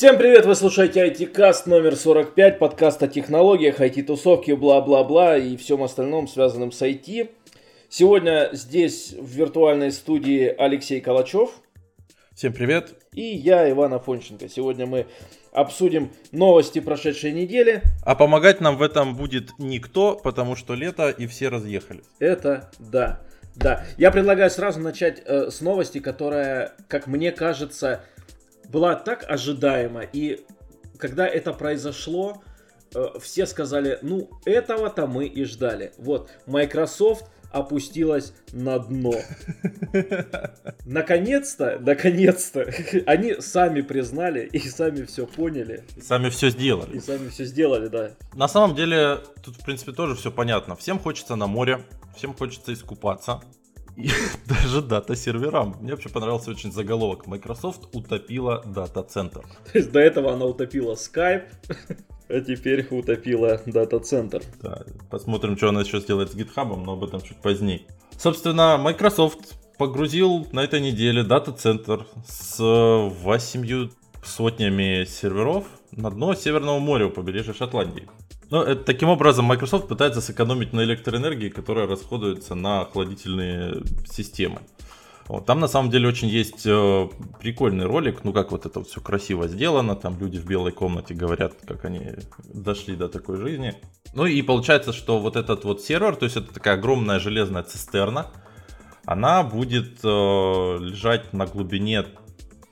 Всем привет, вы слушаете IT-каст номер 45, подкаст о технологиях, IT-тусовке, бла-бла-бла и всем остальном, связанном с IT. Сегодня здесь в виртуальной студии Алексей Калачев. Всем привет. И я, Иван Афонченко. Сегодня мы обсудим новости прошедшей недели. А помогать нам в этом будет никто, потому что лето и все разъехались. Это да. Да, я предлагаю сразу начать э, с новости, которая, как мне кажется, была так ожидаема. И когда это произошло, э, все сказали, ну, этого-то мы и ждали. Вот, Microsoft опустилась на дно. Наконец-то, наконец-то, они сами признали и сами все поняли. Сами все сделали. И сами все сделали, да. На самом деле, тут, в принципе, тоже все понятно. Всем хочется на море, всем хочется искупаться. И даже дата-серверам. Мне вообще понравился очень заголовок. Microsoft утопила дата-центр. То есть до этого она утопила Skype, а теперь утопила дата-центр. Да, посмотрим, что она еще сделает с GitHub, но об этом чуть позднее. Собственно, Microsoft погрузил на этой неделе дата-центр с восемью сотнями серверов на дно Северного моря у побережья Шотландии. Ну, это, таким образом, Microsoft пытается сэкономить на электроэнергии, которая расходуется на охладительные системы. Вот, там на самом деле очень есть э, прикольный ролик, ну как вот это вот все красиво сделано, там люди в белой комнате говорят, как они дошли до такой жизни. Ну и получается, что вот этот вот сервер, то есть это такая огромная железная цистерна, она будет э, лежать на глубине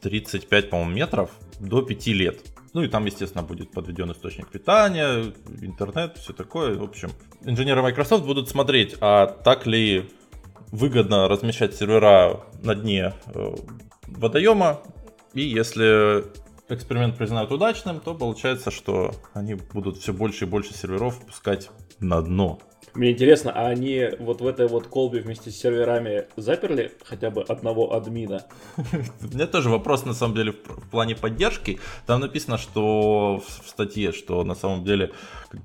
35, по-моему, метров до 5 лет. Ну и там, естественно, будет подведен источник питания, интернет, все такое. В общем, инженеры Microsoft будут смотреть, а так ли выгодно размещать сервера на дне э, водоема. И если эксперимент признают удачным, то получается, что они будут все больше и больше серверов пускать на дно. Мне интересно, а они вот в этой вот колбе вместе с серверами заперли хотя бы одного админа? У меня тоже вопрос, на самом деле, в плане поддержки. Там написано, что в статье, что на самом деле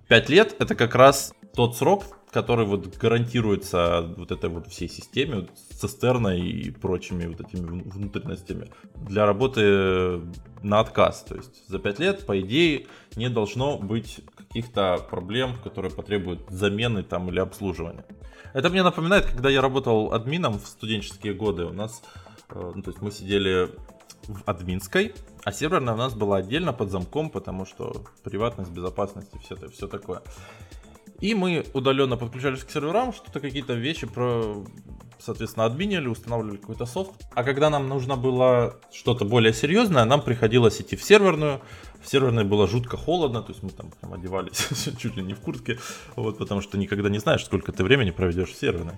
5 лет это как раз тот срок, который вот гарантируется вот этой вот всей системе, вот, цистерной и прочими вот этими внутренностями для работы на отказ. То есть за 5 лет, по идее, не должно быть каких-то проблем, которые потребуют замены там или обслуживания. Это мне напоминает, когда я работал админом в студенческие годы. У нас, э, ну, то есть мы сидели в админской, а серверная у нас была отдельно под замком, потому что приватность, безопасность и все, все такое. И мы удаленно подключались к серверам, что-то какие-то вещи про, соответственно, админили, устанавливали какой-то софт. А когда нам нужно было что-то более серьезное, нам приходилось идти в серверную. В серверной было жутко холодно, то есть мы там прям одевались чуть ли не в куртке, вот, потому что никогда не знаешь, сколько ты времени проведешь в серверной.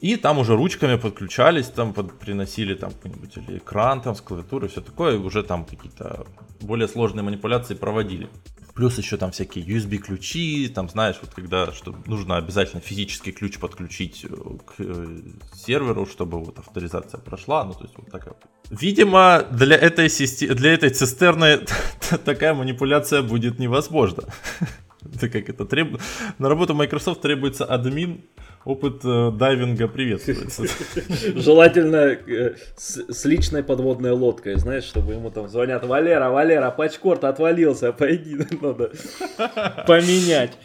И там уже ручками подключались, там под, приносили там какой-нибудь или экран там с клавиатурой, все такое, и уже там какие-то более сложные манипуляции проводили. Плюс еще там всякие USB ключи, там знаешь, вот когда что нужно обязательно физический ключ подключить э, к э, серверу, чтобы вот авторизация прошла. Ну, то есть вот такая. Видимо, для этой, системы, для этой цистерны такая манипуляция будет невозможна. Это как это требует. На работу Microsoft требуется админ, опыт э, дайвинга приветствуется. Желательно э, с, с личной подводной лодкой, знаешь, чтобы ему там звонят, Валера, Валера, пачкорт отвалился, пойди, надо поменять.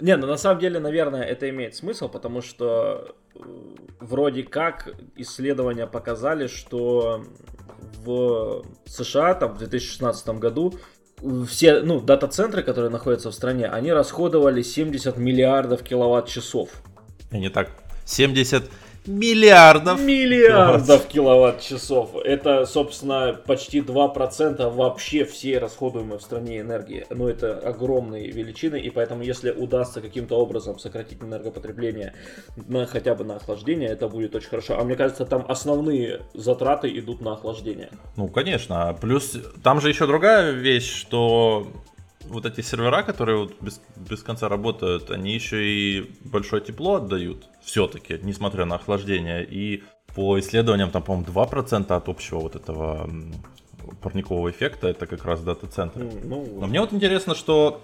Не, ну на самом деле, наверное, это имеет смысл, потому что э, вроде как исследования показали, что в США там в 2016 году все, ну, дата-центры, которые находятся в стране, они расходовали 70 миллиардов киловатт-часов. Не так. 70 миллиардов. Миллиардов киловатт-часов. Это, собственно, почти 2% вообще всей расходуемой в стране энергии. Ну, это огромные величины, и поэтому, если удастся каким-то образом сократить энергопотребление на, хотя бы на охлаждение, это будет очень хорошо. А мне кажется, там основные затраты идут на охлаждение. Ну, конечно. Плюс там же еще другая вещь, что вот эти сервера, которые вот без, без конца работают, они еще и большое тепло отдают все-таки, несмотря на охлаждение. И по исследованиям, там, по-моему, 2% от общего вот этого парникового эффекта это как раз дата-центры. Ну, Но мне вот интересно, что,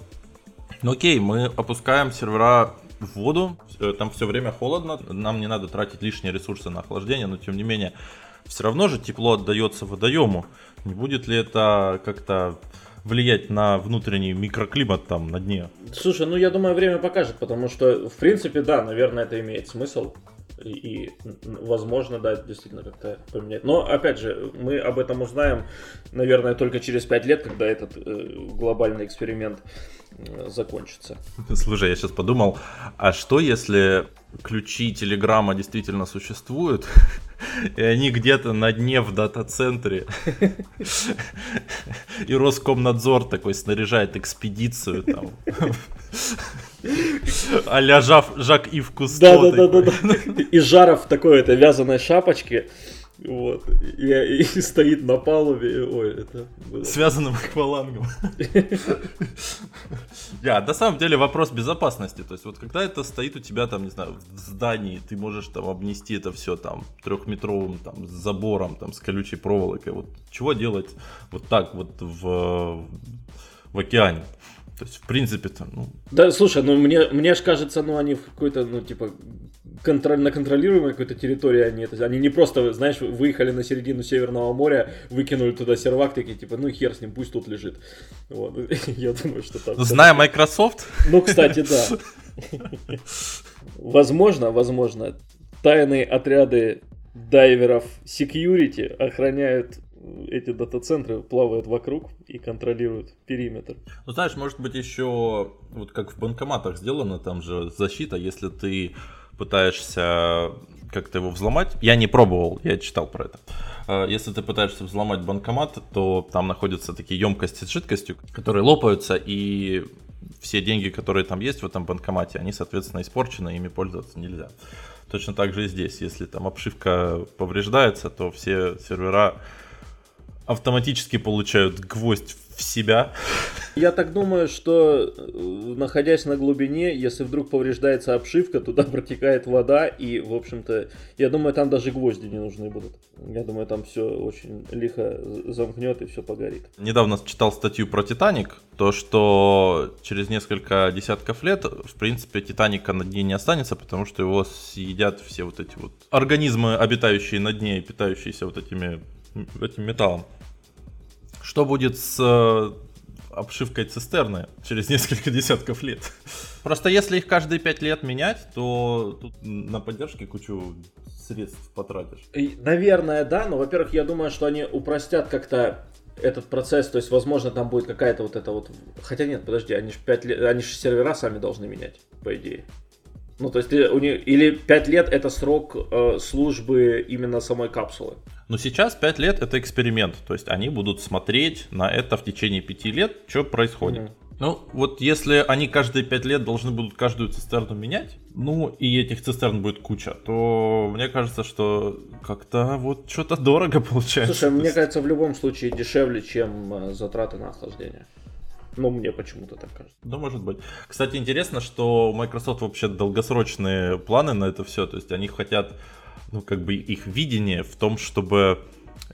ну окей, мы опускаем сервера в воду, там все время холодно, нам не надо тратить лишние ресурсы на охлаждение, но тем не менее все равно же тепло отдается водоему. Не будет ли это как-то влиять на внутренний микроклимат там на дне? Слушай, ну я думаю, время покажет, потому что, в принципе, да, наверное, это имеет смысл. И, и возможно, да, действительно как-то поменять. Но, опять же, мы об этом узнаем, наверное, только через 5 лет, когда этот э, глобальный эксперимент закончится. Слушай, я сейчас подумал, а что если ключи Телеграма действительно существуют, и они где-то на дне в дата-центре. И Роскомнадзор такой снаряжает экспедицию там. А-ля Жак Ив Кусто. Да, да, да, да. И Жаров такой это вязаной шапочке вот. И, и стоит на палубе. Ой, это было... Связанным аквалангом. Я, на самом деле вопрос безопасности. То есть, вот когда это стоит у тебя там, не знаю, в здании, ты можешь там обнести это все там трехметровым там забором, там с колючей проволокой. Вот чего делать вот так вот в, в океане? То есть, в принципе, там, ну... Да, слушай, ну мне, мне же кажется, ну они в какой-то, ну, типа, контроль, на контролируемой какой-то территории они это... Они не просто, знаешь, выехали на середину Северного моря, выкинули туда сервак, такие, типа, ну хер с ним, пусть тут лежит. Вот. Я думаю, что там... Зная Microsoft? Ну, кстати, да. Возможно, возможно, тайные отряды дайверов security охраняют эти дата-центры плавают вокруг и контролируют периметр. Ну, знаешь, может быть еще, вот как в банкоматах сделано, там же защита, если ты пытаешься как-то его взломать. Я не пробовал, я читал про это. А, если ты пытаешься взломать банкомат, то там находятся такие емкости с жидкостью, которые лопаются, и все деньги, которые там есть в этом банкомате, они, соответственно, испорчены, ими пользоваться нельзя. Точно так же и здесь. Если там обшивка повреждается, то все сервера автоматически получают гвоздь в себя. Я так думаю, что э, находясь на глубине, если вдруг повреждается обшивка, туда протекает вода, и, в общем-то, я думаю, там даже гвозди не нужны будут. Я думаю, там все очень лихо замкнет и все погорит. Недавно читал статью про Титаник, то, что через несколько десятков лет, в принципе, Титаника на дне не останется, потому что его съедят все вот эти вот организмы, обитающие на дне и питающиеся вот этими этим металлом. Что будет с э, обшивкой цистерны через несколько десятков лет? Просто если их каждые пять лет менять, то тут на поддержке кучу средств потратишь. И, наверное, да, но, во-первых, я думаю, что они упростят как-то этот процесс, то есть, возможно, там будет какая-то вот эта вот... Хотя нет, подожди, они же 5 лет, они же сервера сами должны менять, по идее. Ну, то есть, у них... или 5 лет это срок э, службы именно самой капсулы. Но сейчас 5 лет это эксперимент. То есть они будут смотреть на это в течение 5 лет, что происходит. Mm-hmm. Ну, вот если они каждые 5 лет должны будут каждую цистерну менять, ну, и этих цистерн будет куча, то мне кажется, что как-то вот что-то дорого получается. Слушай, мне кажется, в любом случае дешевле, чем э, затраты на охлаждение. Ну, мне почему-то так кажется. Да, может быть. Кстати, интересно, что Microsoft вообще долгосрочные планы на это все. То есть они хотят ну, как бы их видение в том, чтобы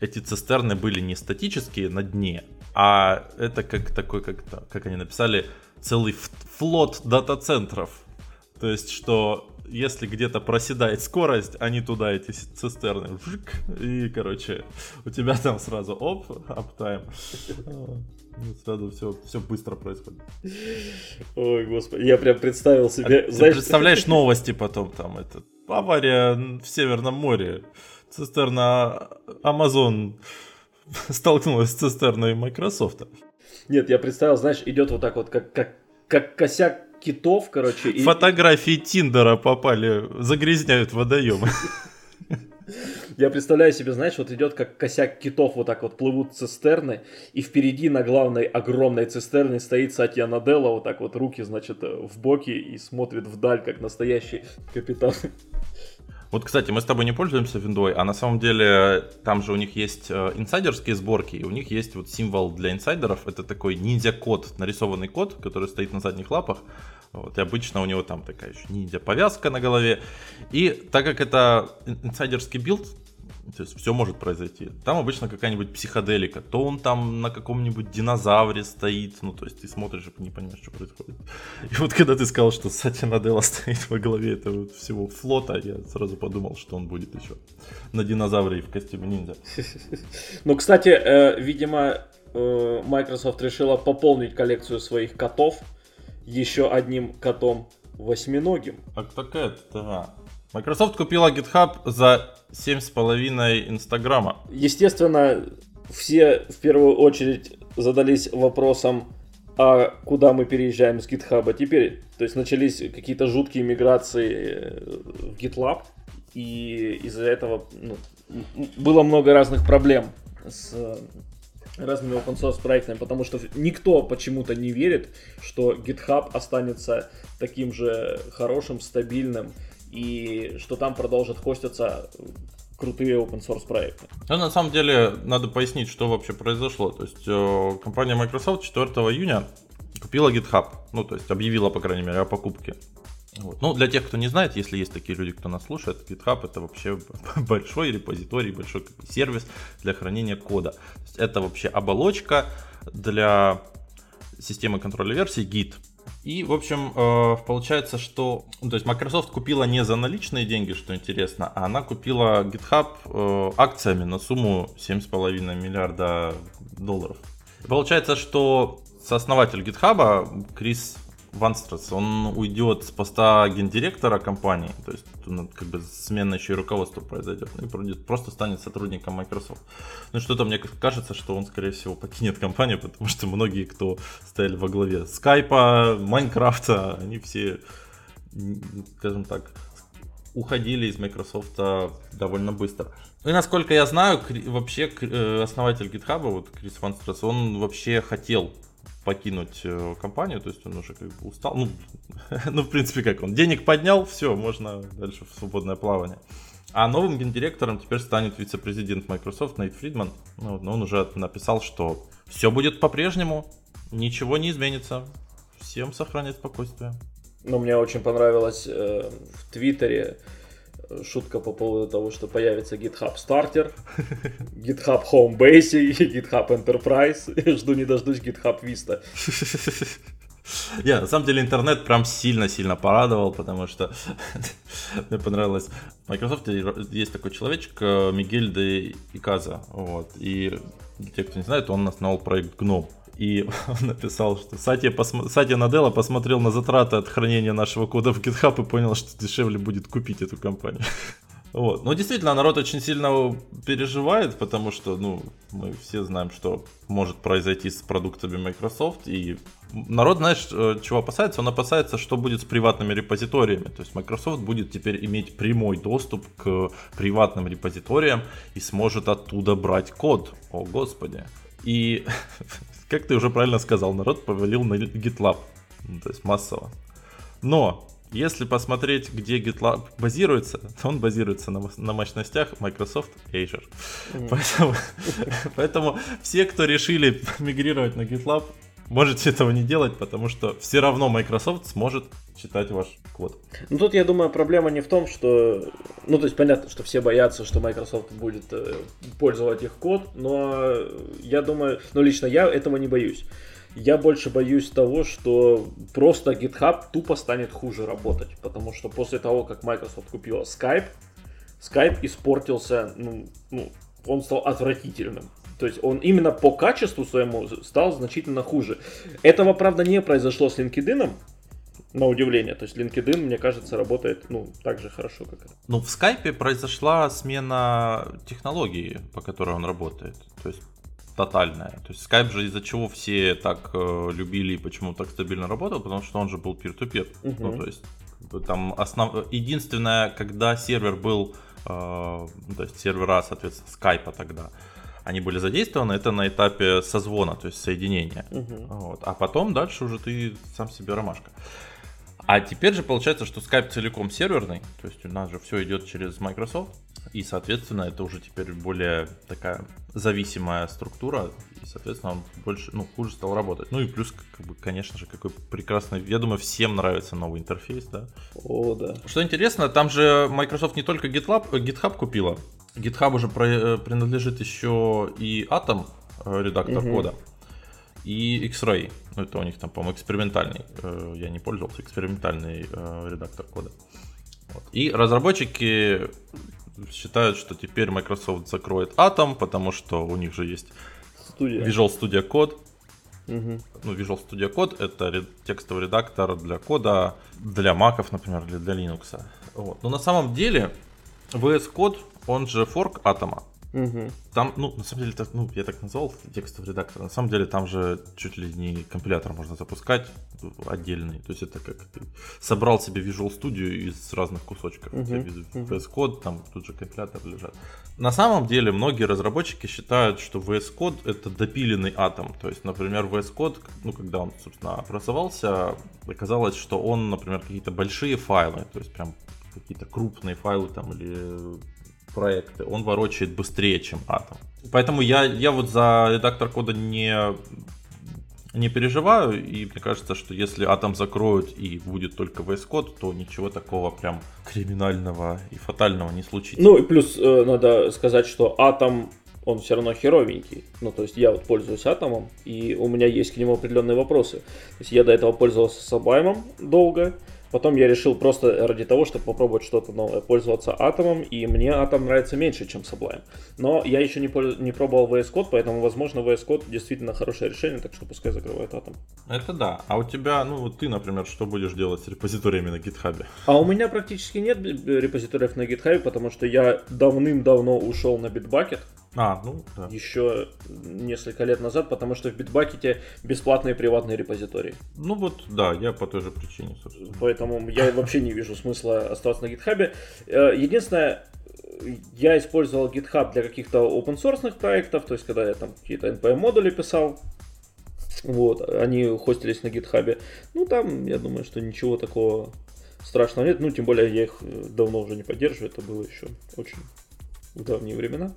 эти цистерны были не статические на дне, а это как такой, как, как они написали, целый флот дата-центров. То есть, что если где-то проседает скорость, они туда эти цистерны, вжик, и, короче, у тебя там сразу оп, аптайм. Сразу все, все быстро происходит. Ой, господи, я прям представил себе. А знаешь, ты представляешь новости потом там, это авария в Северном море. Цистерна Amazon столкнулась с цистерной Microsoft. Нет, я представил, знаешь, идет вот так вот, как, как, как косяк китов, короче. И... Фотографии Тиндера попали, загрязняют водоемы. Я представляю себе, знаешь, вот идет как косяк китов, вот так вот плывут цистерны, и впереди на главной огромной цистерне стоит Сатья Наделла, вот так вот руки, значит, в боки и смотрит вдаль, как настоящий капитан. Вот, кстати, мы с тобой не пользуемся виндой, а на самом деле там же у них есть э, инсайдерские сборки, и у них есть вот символ для инсайдеров. Это такой ниндзя-код, нарисованный код, который стоит на задних лапах. Вот, и обычно у него там такая еще ниндзя-повязка на голове. И так как это инсайдерский билд, То есть все может произойти. Там обычно какая-нибудь психоделика. То он там на каком-нибудь динозавре стоит. Ну, то есть ты смотришь и не понимаешь, что происходит. И вот когда ты сказал, что Сатя Наделла стоит во главе этого всего флота, я сразу подумал, что он будет еще на динозавре и в костюме ниндзя. Ну, кстати, э, видимо, э, Microsoft решила пополнить коллекцию своих котов еще одним котом восьминогим. А такая да. Microsoft купила GitHub за 7,5 Инстаграма. Естественно, все в первую очередь задались вопросом, а куда мы переезжаем с GitHub теперь? То есть начались какие-то жуткие миграции в GitLab, и из-за этого ну, было много разных проблем с разными open source проектами, потому что никто почему-то не верит, что GitHub останется таким же хорошим, стабильным, и что там продолжат хоститься крутые open source проекты. Ну, на самом деле, надо пояснить, что вообще произошло. То есть, э, компания Microsoft 4 июня купила GitHub. Ну, то есть, объявила, по крайней мере, о покупке. Вот. Ну, для тех, кто не знает, если есть такие люди, кто нас слушает, GitHub это вообще большой репозиторий, большой сервис для хранения кода. Это вообще оболочка для системы контроля версий Git. И, в общем, э, получается, что ну, то есть Microsoft купила не за наличные деньги, что интересно, а она купила GitHub э, акциями на сумму 7,5 миллиарда долларов. Получается, что сооснователь GitHub Крис Ванстрас, он уйдет с поста гендиректора компании, то есть ну, как бы смена еще и руководства произойдет, и просто станет сотрудником Microsoft. Ну что-то мне кажется, что он, скорее всего, покинет компанию, потому что многие, кто стояли во главе Скайпа, Майнкрафта, они все, скажем так, уходили из Microsoft довольно быстро. Ну и насколько я знаю, вообще э, основатель GitHub, вот Крис Ванстрас, он вообще хотел покинуть э, компанию, то есть он уже как бы устал. Ну, ну, в принципе, как он денег поднял, все, можно дальше в свободное плавание. А новым гендиректором теперь станет вице-президент Microsoft Нейт Фридман. Ну, но он уже написал, что все будет по-прежнему, ничего не изменится. Всем сохранять спокойствие. Ну, мне очень понравилось э, в Твиттере шутка по поводу того, что появится GitHub Starter, GitHub Home Basic, GitHub Enterprise. Жду не дождусь GitHub Vista. Я, на самом деле, интернет прям сильно-сильно порадовал, потому что мне понравилось. В Microsoft есть такой человечек, э, Мигель де Иказа, вот, и тех, кто не знает, он основал проект GNOME. И он написал, что Сатья, посмо... Сатья Наделла посмотрел на затраты от хранения нашего кода в GitHub и понял, что дешевле будет купить эту компанию. Вот. Ну, действительно, народ очень сильно переживает, потому что, ну, мы все знаем, что может произойти с продуктами Microsoft. И народ, знаешь, э, чего опасается? Он опасается, что будет с приватными репозиториями. То есть Microsoft будет теперь иметь прямой доступ к приватным репозиториям и сможет оттуда брать код. О, господи. И как ты уже правильно сказал, народ повалил на GitLab. Ну, то есть массово. Но если посмотреть, где GitLab базируется, то он базируется на, на мощностях Microsoft Azure. Mm. Поэтому, поэтому все, кто решили мигрировать на GitLab, можете этого не делать, потому что все равно Microsoft сможет читать ваш код. Ну тут, я думаю, проблема не в том, что... Ну, то есть понятно, что все боятся, что Microsoft будет э, пользовать их код, но я думаю, ну лично я этого не боюсь. Я больше боюсь того, что просто GitHub тупо станет хуже работать, потому что после того, как Microsoft купила Skype, Skype испортился, ну, ну он стал отвратительным. То есть он именно по качеству своему стал значительно хуже. Этого, правда, не произошло с LinkedIn, на удивление. То есть LinkedIn, мне кажется, работает ну, так же хорошо, как это. Ну, в Skype произошла смена технологии, по которой он работает. То есть тотальная. То есть Skype же из-за чего все так э, любили и почему так стабильно работал, потому что он же был peer-to-peer. Uh-huh. Ну, то есть там основ... единственное, когда сервер был, э, то есть сервера, соответственно, Skype тогда, они были задействованы, это на этапе созвона, то есть соединения. Uh-huh. Вот. А потом дальше уже ты сам себе ромашка. А теперь же получается, что Skype целиком серверный, то есть у нас же все идет через Microsoft, и, соответственно, это уже теперь более такая зависимая структура, и, соответственно, он больше, ну, хуже стал работать. Ну и плюс, как бы, конечно же, какой прекрасный, я думаю, всем нравится новый интерфейс, да. О, да. Что интересно, там же Microsoft не только GitLab, GitHub купила, GitHub уже про- принадлежит еще и Atom, редактор угу. кода, и X-Ray. Ну, это у них там, по-моему, экспериментальный. Я не пользовался, экспериментальный редактор кода. Вот. И разработчики считают, что теперь Microsoft закроет Atom, потому что у них же есть Studio. Visual Studio Code. Угу. Ну, Visual Studio Code это текстовый редактор для кода, для маков, например, или для Linux. Вот. Но на самом деле VS Code, он же форк Атома. Угу. Там, ну, на самом деле, это, ну, я так назвал текстовый редактор. На самом деле, там же чуть ли не компилятор можно запускать отдельный. То есть это как ты собрал себе Visual Studio из разных кусочков. Угу. VS Code, там тут же компилятор лежат. На самом деле, многие разработчики считают, что VS Code это допиленный атом. То есть, например, VS Code, ну, когда он, собственно, образовался, оказалось, что он, например, какие-то большие файлы, то есть прям какие-то крупные файлы там или проекты, он ворочает быстрее, чем Atom. Поэтому я, я вот за редактор кода не, не переживаю, и мне кажется, что если Atom закроют и будет только VS Code, то ничего такого прям криминального и фатального не случится. Ну и плюс э, надо сказать, что Atom он все равно херовенький. Ну, то есть я вот пользуюсь атомом, и у меня есть к нему определенные вопросы. То есть я до этого пользовался Sublime долго, Потом я решил просто ради того, чтобы попробовать что-то новое, пользоваться атомом, и мне атом нравится меньше, чем Sublime. Но я еще не, польз... не пробовал VS Code, поэтому, возможно, VS Code действительно хорошее решение, так что пускай закрывает атом. Это да. А у тебя, ну, ты, например, что будешь делать с репозиториями на GitHub? А у меня практически нет репозиториев на GitHub, потому что я давным-давно ушел на Bitbucket. А, ну, да. Еще несколько лет назад, потому что в Bitbucket бесплатные приватные репозитории. Ну вот, да, я по той же причине, собственно. Поэтому я вообще не вижу смысла оставаться на GitHub. Э, единственное, я использовал GitHub для каких-то open source проектов, то есть когда я там какие-то NPM-модули писал, вот, они хостились на GitHub. Ну, там, я думаю, что ничего такого страшного нет. Ну, тем более, я их э, давно уже не поддерживаю. Это было еще очень в давние времена.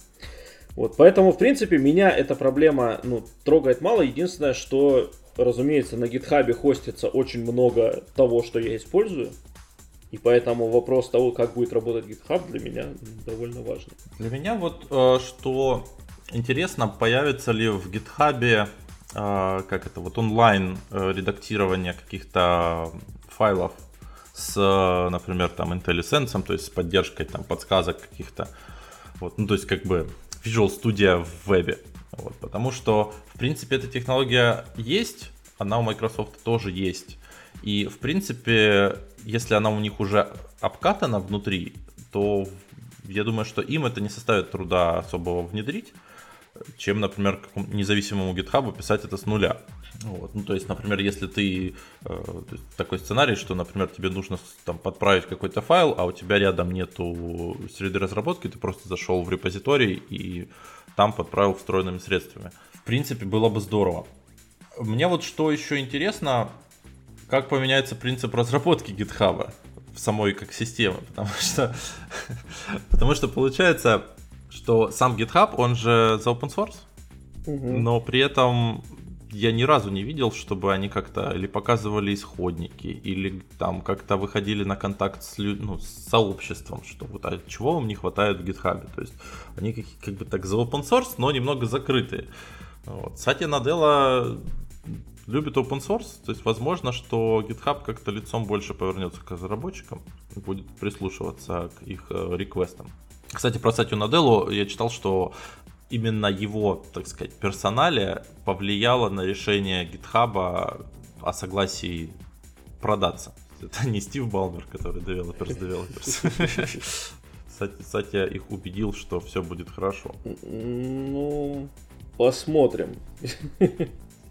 Вот, поэтому, в принципе, меня эта проблема ну, трогает мало. Единственное, что, разумеется, на гитхабе хостится очень много того, что я использую. И поэтому вопрос того, как будет работать GitHub, для меня довольно важный. Для меня вот э, что интересно, появится ли в GitHub э, как это вот онлайн э, редактирование каких-то файлов с, например, там IntelliSense, то есть с поддержкой там подсказок каких-то. Вот, ну то есть как бы Visual Studio в вебе. Вот, потому что, в принципе, эта технология есть, она у Microsoft тоже есть. И, в принципе, если она у них уже обкатана внутри, то я думаю, что им это не составит труда особого внедрить, чем, например, независимому GitHub писать это с нуля. Вот. Ну, то есть, например, если ты э, такой сценарий, что, например, тебе нужно там подправить какой-то файл, а у тебя рядом нету среды разработки, ты просто зашел в репозиторий и там подправил встроенными средствами. В принципе, было бы здорово. Мне вот что еще интересно, как поменяется принцип разработки GitHub в самой как системы, потому что, потому что получается, что сам GitHub, он же за open source, угу. но при этом я ни разу не видел, чтобы они как-то или показывали исходники, или там как-то выходили на контакт с, ну, с сообществом, что вот а чего вам не хватает в GitHub. То есть они как, как бы так за open source, но немного закрытые. Вот. Сатья Наделла любит open source, то есть возможно, что GitHub как-то лицом больше повернется к разработчикам будет прислушиваться к их э, реквестам. Кстати, про Сатью Наделлу я читал, что именно его, так сказать, персонале повлияло на решение GitHub о согласии продаться. Это не Стив Балмер, который developers developers. Сатя их убедил, что все будет хорошо. Ну, посмотрим.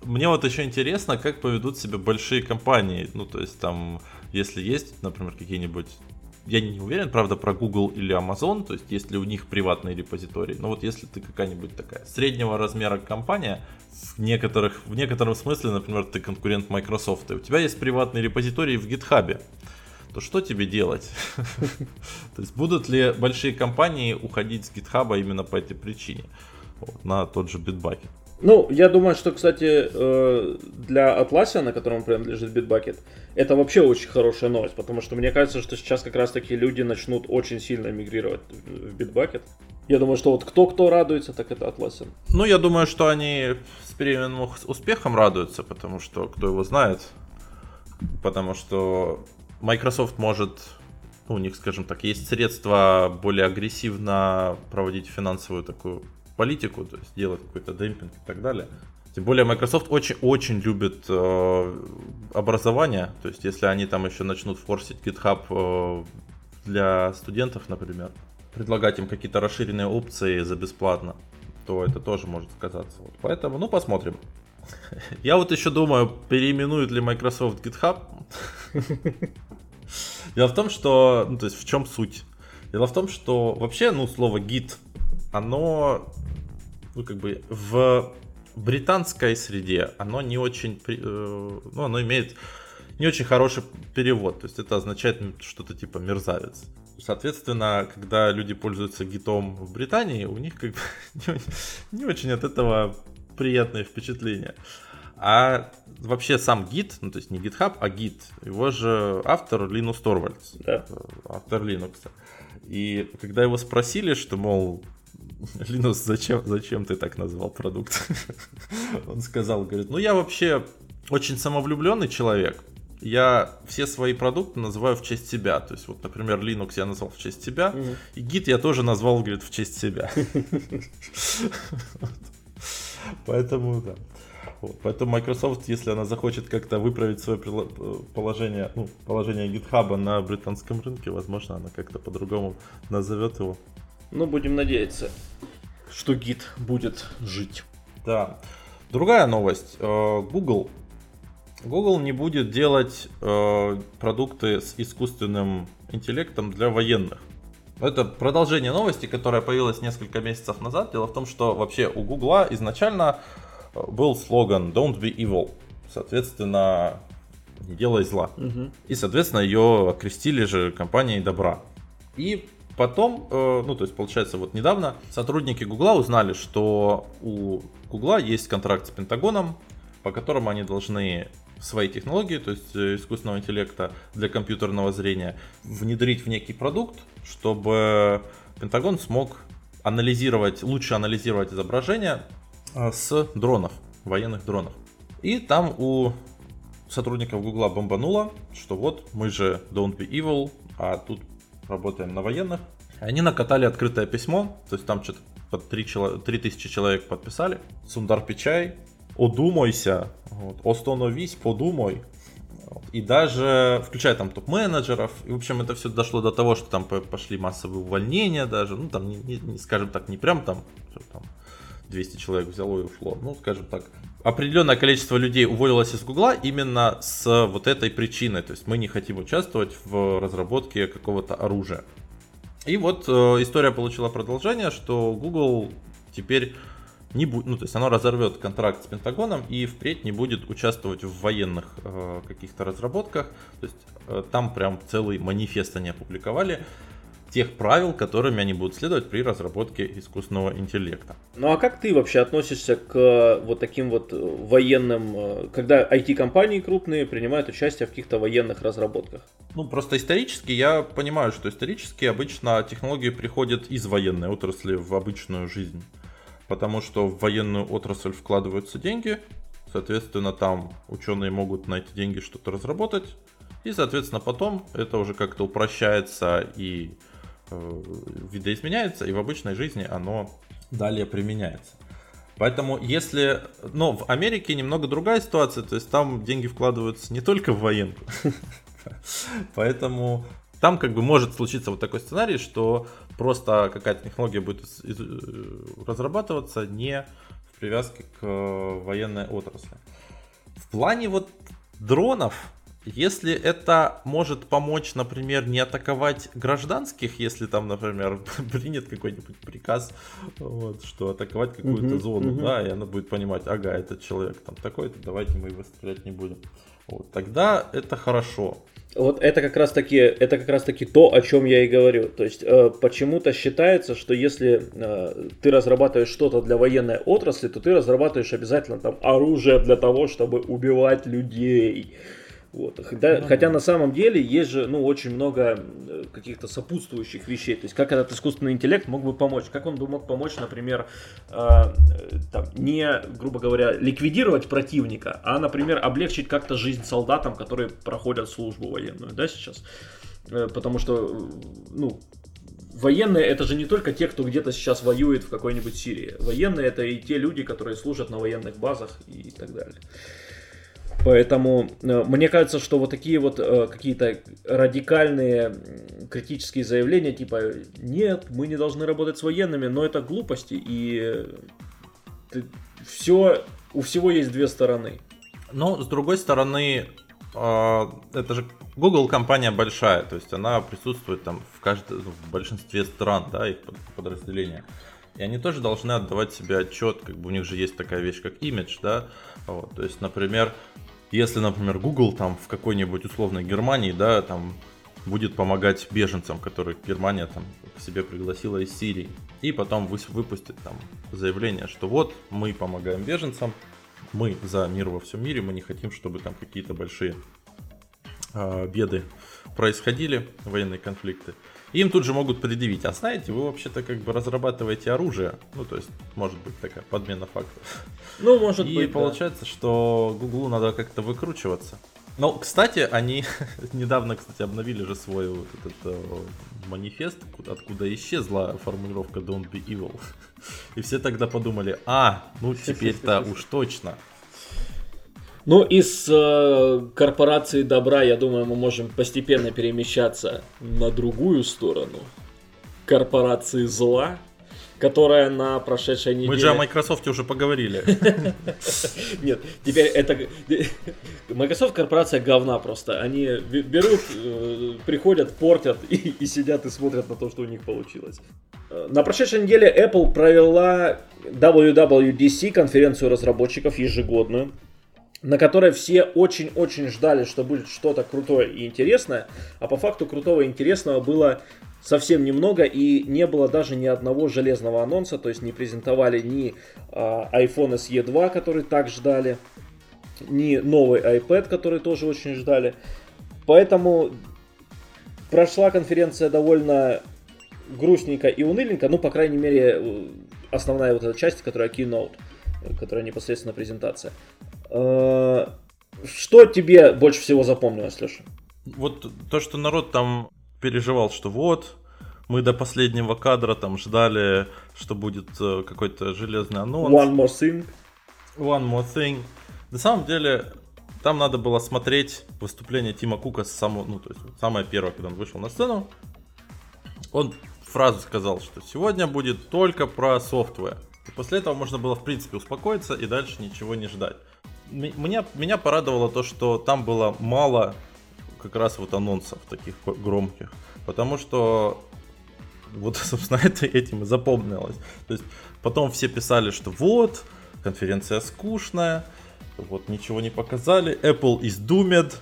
Мне вот еще интересно, как поведут себя большие компании. Ну, то есть там, если есть, например, какие-нибудь я не уверен, правда, про Google или Amazon, то есть есть ли у них приватные репозитории. Но вот если ты какая-нибудь такая среднего размера компания, в, некоторых, в некотором смысле, например, ты конкурент Microsoft, и у тебя есть приватный репозиторий в GitHub, то что тебе делать? То есть будут ли большие компании уходить с GitHub именно по этой причине? на тот же Bitbucket. Ну, я думаю, что, кстати, э, для Atlassian, которому принадлежит Bitbucket, это вообще очень хорошая новость, потому что мне кажется, что сейчас как раз таки люди начнут очень сильно мигрировать в Bitbucket. Я думаю, что вот кто-кто радуется, так это Atlassian. Ну, я думаю, что они с переменным успехом радуются, потому что кто его знает. Потому что Microsoft может, ну, у них, скажем так, есть средства более агрессивно проводить финансовую такую политику, то есть делать какой-то демпинг и так далее. Тем более Microsoft очень-очень любит э, образование, то есть если они там еще начнут форсить GitHub э, для студентов, например, предлагать им какие-то расширенные опции за бесплатно, то это тоже может сказаться. Вот. Поэтому, ну, посмотрим. Я вот еще думаю, переименует ли Microsoft GitHub. Дело в том, что, ну, то есть в чем суть? Дело в том, что вообще, ну, слово git, оно, ну, как бы в британской среде, оно не очень, э, ну, оно имеет не очень хороший перевод. То есть это означает что-то типа мерзавец. Соответственно, когда люди пользуются гитом в Британии, у них как бы не, не очень от этого приятные впечатления. А вообще сам гид, ну то есть не GitHub, а гид, его же автор Линус Торвальдс, да. автор Linux. И когда его спросили, что, мол, Линус, зачем, зачем ты так назвал продукт? Он сказал, говорит, ну я вообще очень самовлюбленный человек, я все свои продукты называю в честь себя. То есть, вот, например, Linux я назвал в честь себя, mm и Git я тоже назвал, говорит, в честь себя. Поэтому, да. Поэтому Microsoft, если она захочет как-то выправить свое положение, ну, положение GitHub на британском рынке, возможно, она как-то по-другому назовет его. Ну, будем надеяться, что Git будет жить. Да. Другая новость. Э, Google Google не будет делать э, продукты с искусственным интеллектом для военных. Это продолжение новости, которая появилась несколько месяцев назад. Дело в том, что вообще у Google изначально э, был слоган Don't be evil. Соответственно, не делай зла. Угу. И, соответственно, ее окрестили же компанией добра. И потом, э, ну, то есть, получается, вот недавно сотрудники Гугла узнали, что у Гугла есть контракт с Пентагоном, по которому они должны свои технологии, то есть э, искусственного интеллекта для компьютерного зрения, внедрить в некий продукт, чтобы Пентагон смог анализировать, лучше анализировать изображения э, с дронов, военных дронов. И там у сотрудников Гугла бомбануло, что вот мы же don't be evil, а тут работаем на военных. Они накатали открытое письмо, то есть там что-то под 3, 3000 человек подписали. Сундар Пичай одумайся, вот, остановись, подумай. И даже, включая там топ-менеджеров, и в общем это все дошло до того, что там пошли массовые увольнения даже, ну там, не, не, скажем так, не прям там, там 200 человек взяло и ушло, ну скажем так, определенное количество людей уволилось из Гугла именно с вот этой причиной, то есть мы не хотим участвовать в разработке какого-то оружия. И вот э, история получила продолжение, что Google теперь не будет, ну, то есть оно разорвет контракт с Пентагоном и впредь не будет участвовать в военных э, каких-то разработках. То есть э, там прям целый манифест они опубликовали тех правил, которыми они будут следовать при разработке искусственного интеллекта. Ну а как ты вообще относишься к э, вот таким вот э, военным, э, когда IT-компании крупные принимают участие в каких-то военных разработках? Ну просто исторически я понимаю, что исторически обычно технологии приходят из военной отрасли в обычную жизнь потому что в военную отрасль вкладываются деньги, соответственно, там ученые могут на эти деньги что-то разработать, и, соответственно, потом это уже как-то упрощается и видоизменяется, и в обычной жизни оно далее применяется. Поэтому если... Но в Америке немного другая ситуация, то есть там деньги вкладываются не только в военку. Поэтому там как бы может случиться вот такой сценарий, что просто какая-то технология будет э, разрабатываться не в привязке к э, военной отрасли. В плане вот дронов, если это может помочь, например, не атаковать гражданских, если там, например, принят какой-нибудь приказ, вот, что атаковать какую-то uh-huh, зону, uh-huh. да, и она будет понимать, ага, этот человек там такой-то, давайте мы его стрелять не будем. Вот, тогда это хорошо. Вот это как раз таки, это как раз таки то, о чем я и говорю. То есть э, почему-то считается, что если э, ты разрабатываешь что-то для военной отрасли, то ты разрабатываешь обязательно там оружие для того, чтобы убивать людей. Вот. Хотя, ну, хотя на самом деле есть же ну, очень много э, каких-то сопутствующих вещей. То есть как этот искусственный интеллект мог бы помочь? Как он бы мог помочь, например, э, там, не, грубо говоря, ликвидировать противника, а, например, облегчить как-то жизнь солдатам, которые проходят службу военную, да, сейчас? Э, потому что, э, ну, военные это же не только те, кто где-то сейчас воюет в какой-нибудь Сирии. Военные это и те люди, которые служат на военных базах и так далее. Поэтому э, мне кажется, что вот такие вот э, какие-то радикальные критические заявления, типа нет, мы не должны работать с военными, но это глупости, и все, у всего есть две стороны. Но с другой стороны, это же Google компания большая, то есть она присутствует там в, каждом, в большинстве стран, да, их подразделения. И они тоже должны отдавать себе отчет, как бы у них же есть такая вещь, как имидж, да. Вот, то есть, например, если, например, Google там в какой-нибудь условной Германии, да, там будет помогать беженцам, которых Германия там к себе пригласила из Сирии, и потом выпустит там заявление, что вот мы помогаем беженцам, мы за мир во всем мире, мы не хотим, чтобы там какие-то большие э, беды происходили, военные конфликты. Им тут же могут предъявить, а знаете, вы вообще-то как бы разрабатываете оружие, ну то есть может быть такая подмена фактов. Ну может и быть. И получается, да. что Гуглу надо как-то выкручиваться. Но, кстати, они недавно, кстати, обновили же свой вот этот э, манифест, откуда исчезла формулировка Don't be evil. И все тогда подумали, а, ну теперь-то уж точно. Ну, из э, корпорации добра, я думаю, мы можем постепенно перемещаться на другую сторону. Корпорации зла, которая на прошедшей неделе... Мы же о Microsoft уже поговорили. Нет, теперь это... Microsoft корпорация говна просто. Они берут, э, приходят, портят и, и сидят и смотрят на то, что у них получилось. Э, на прошедшей неделе Apple провела WWDC, конференцию разработчиков ежегодную на которой все очень-очень ждали, что будет что-то крутое и интересное, а по факту крутого и интересного было совсем немного и не было даже ни одного железного анонса, то есть не презентовали ни а, iPhone SE 2, который так ждали, ни новый iPad, который тоже очень ждали. Поэтому прошла конференция довольно грустненько и уныльненько, ну, по крайней мере, основная вот эта часть, которая keynote, которая непосредственно презентация. Э, что тебе больше всего запомнилось, Леша? Вот то, что народ там переживал, что вот, мы до последнего кадра там ждали, что будет э, какой-то железный анонс. One more thing. One more thing. На самом деле, там надо было смотреть выступление Тима Кука с самого, ну, то есть самое первое, когда он вышел на сцену. Он фразу сказал, что сегодня будет только про софтвер. И после этого можно было, в принципе, успокоиться и дальше ничего не ждать меня, меня порадовало то, что там было мало как раз вот анонсов таких громких. Потому что вот, собственно, это этим и запомнилось. То есть потом все писали, что вот, конференция скучная, вот ничего не показали, Apple is doomed.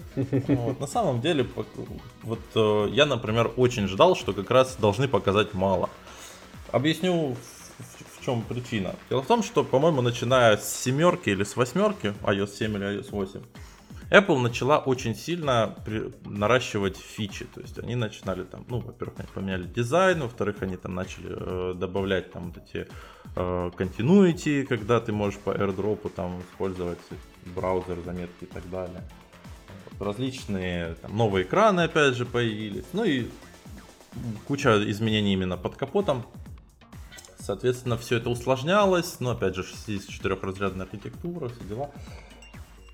Вот, на самом деле, вот э, я, например, очень ждал, что как раз должны показать мало. Объясню чем причина? Дело в том, что, по-моему, начиная с семерки или с восьмерки, iOS 7 или iOS 8, Apple начала очень сильно при... наращивать фичи. То есть они начинали там, ну, во-первых, они поменяли дизайн, во-вторых, они там начали э, добавлять там вот эти э, continuity, когда ты можешь по AirDrop там использовать браузер, заметки и так далее. Различные там, новые экраны опять же появились. Ну и куча изменений именно под капотом. Соответственно, все это усложнялось, но опять же 64-разрядная архитектура, все дела.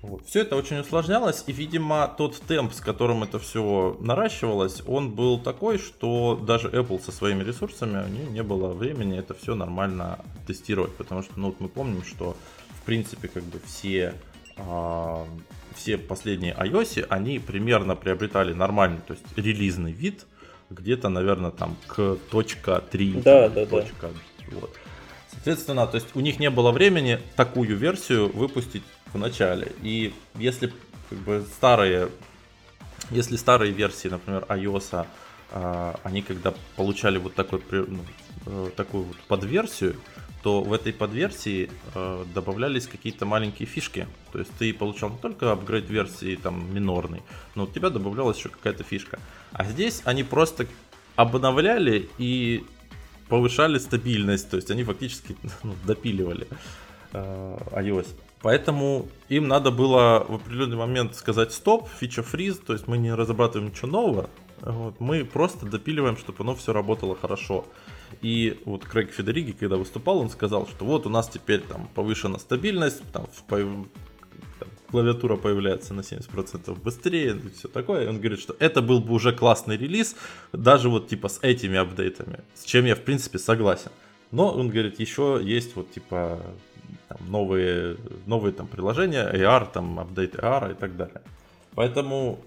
Вот. Все это очень усложнялось, и, видимо, тот темп, с которым это все наращивалось, он был такой, что даже Apple со своими ресурсами, у нее не было времени это все нормально тестировать, потому что, ну, вот мы помним, что, в принципе, как бы все, э, все последние iOS, они примерно приобретали нормальный, то есть релизный вид, где-то, наверное, там к точка 3, да, да, точка да. Вот. Соответственно, то есть у них не было времени такую версию выпустить в начале. И если как бы старые, если старые версии, например, iOS, а, они когда получали вот такой, ну, э, такую вот подверсию, что в этой подверсии э, добавлялись какие-то маленькие фишки. То есть ты получал не только апгрейд версии там минорный, но у тебя добавлялась еще какая-то фишка. А здесь они просто обновляли и повышали стабильность, то есть они фактически ну, допиливали э, iOS. Поэтому им надо было в определенный момент сказать стоп, фича фриз, то есть мы не разрабатываем ничего нового, вот, мы просто допиливаем, чтобы оно все работало хорошо. И вот Крейг Федериги, когда выступал, он сказал, что вот у нас теперь там повышена стабильность, там, клавиатура появляется на 70% быстрее и все такое. И он говорит, что это был бы уже классный релиз, даже вот типа с этими апдейтами, с чем я в принципе согласен. Но он говорит, еще есть вот типа там, новые, новые там приложения, AR, там апдейт AR и так далее. Поэтому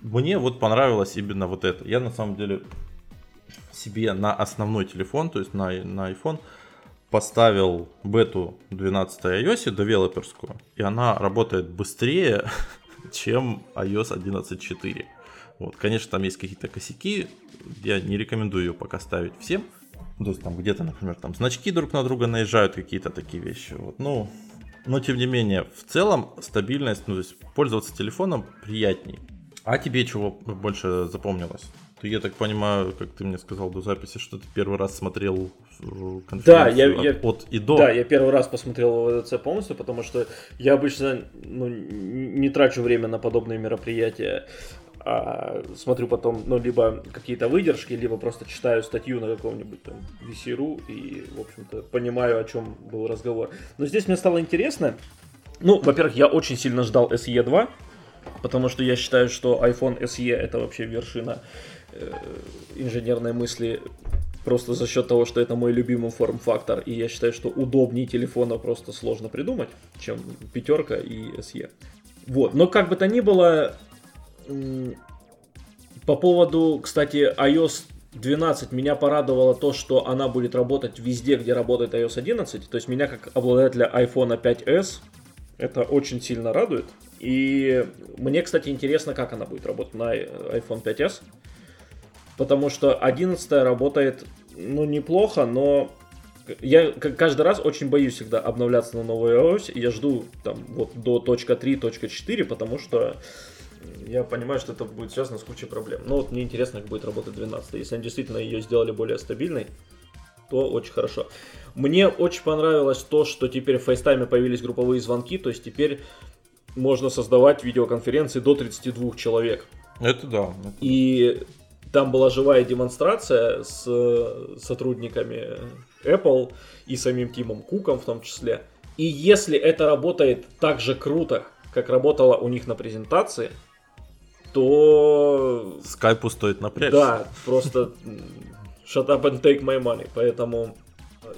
мне вот понравилось именно вот это. Я на самом деле себе на основной телефон, то есть на, на iPhone, поставил бету 12 iOS девелоперскую, и она работает быстрее, чем iOS 11.4. Вот, конечно, там есть какие-то косяки, я не рекомендую ее пока ставить всем. То есть там где-то, например, там значки друг на друга наезжают, какие-то такие вещи. Вот. Ну, но тем не менее, в целом стабильность, ну, то есть пользоваться телефоном приятней. А тебе чего больше запомнилось? Ты, я так понимаю, как ты мне сказал до записи, что ты первый раз смотрел конференцию да, я, от, я, от и до. Да, я первый раз посмотрел ВДЦ полностью, потому что я обычно ну, не трачу время на подобные мероприятия. А смотрю потом, ну, либо какие-то выдержки, либо просто читаю статью на каком-нибудь там VC.ru и, в общем-то, понимаю, о чем был разговор. Но здесь мне стало интересно. Ну, во-первых, я очень сильно ждал SE 2, потому что я считаю, что iPhone SE это вообще вершина Э, инженерной мысли просто за счет того, что это мой любимый форм-фактор, и я считаю, что удобнее телефона просто сложно придумать, чем пятерка и SE. Вот, но как бы то ни было, по поводу, кстати, iOS 12 меня порадовало то, что она будет работать везде, где работает iOS 11. То есть меня как обладателя iPhone 5s это очень сильно радует. И мне, кстати, интересно, как она будет работать на iPhone 5s потому что 11 работает, ну, неплохо, но я каждый раз очень боюсь всегда обновляться на новую iOS, я жду там вот до точка .3, точка .4, потому что я понимаю, что это будет связано с кучей проблем. Но вот мне интересно, как будет работать 12. Если они действительно ее сделали более стабильной, то очень хорошо. Мне очень понравилось то, что теперь в FaceTime появились групповые звонки, то есть теперь можно создавать видеоконференции до 32 человек. Это да. И там была живая демонстрация с э, сотрудниками Apple и самим Тимом Куком в том числе. И если это работает так же круто, как работало у них на презентации, то... Скайпу стоит напрячься. Да, просто shut up and take my money. Поэтому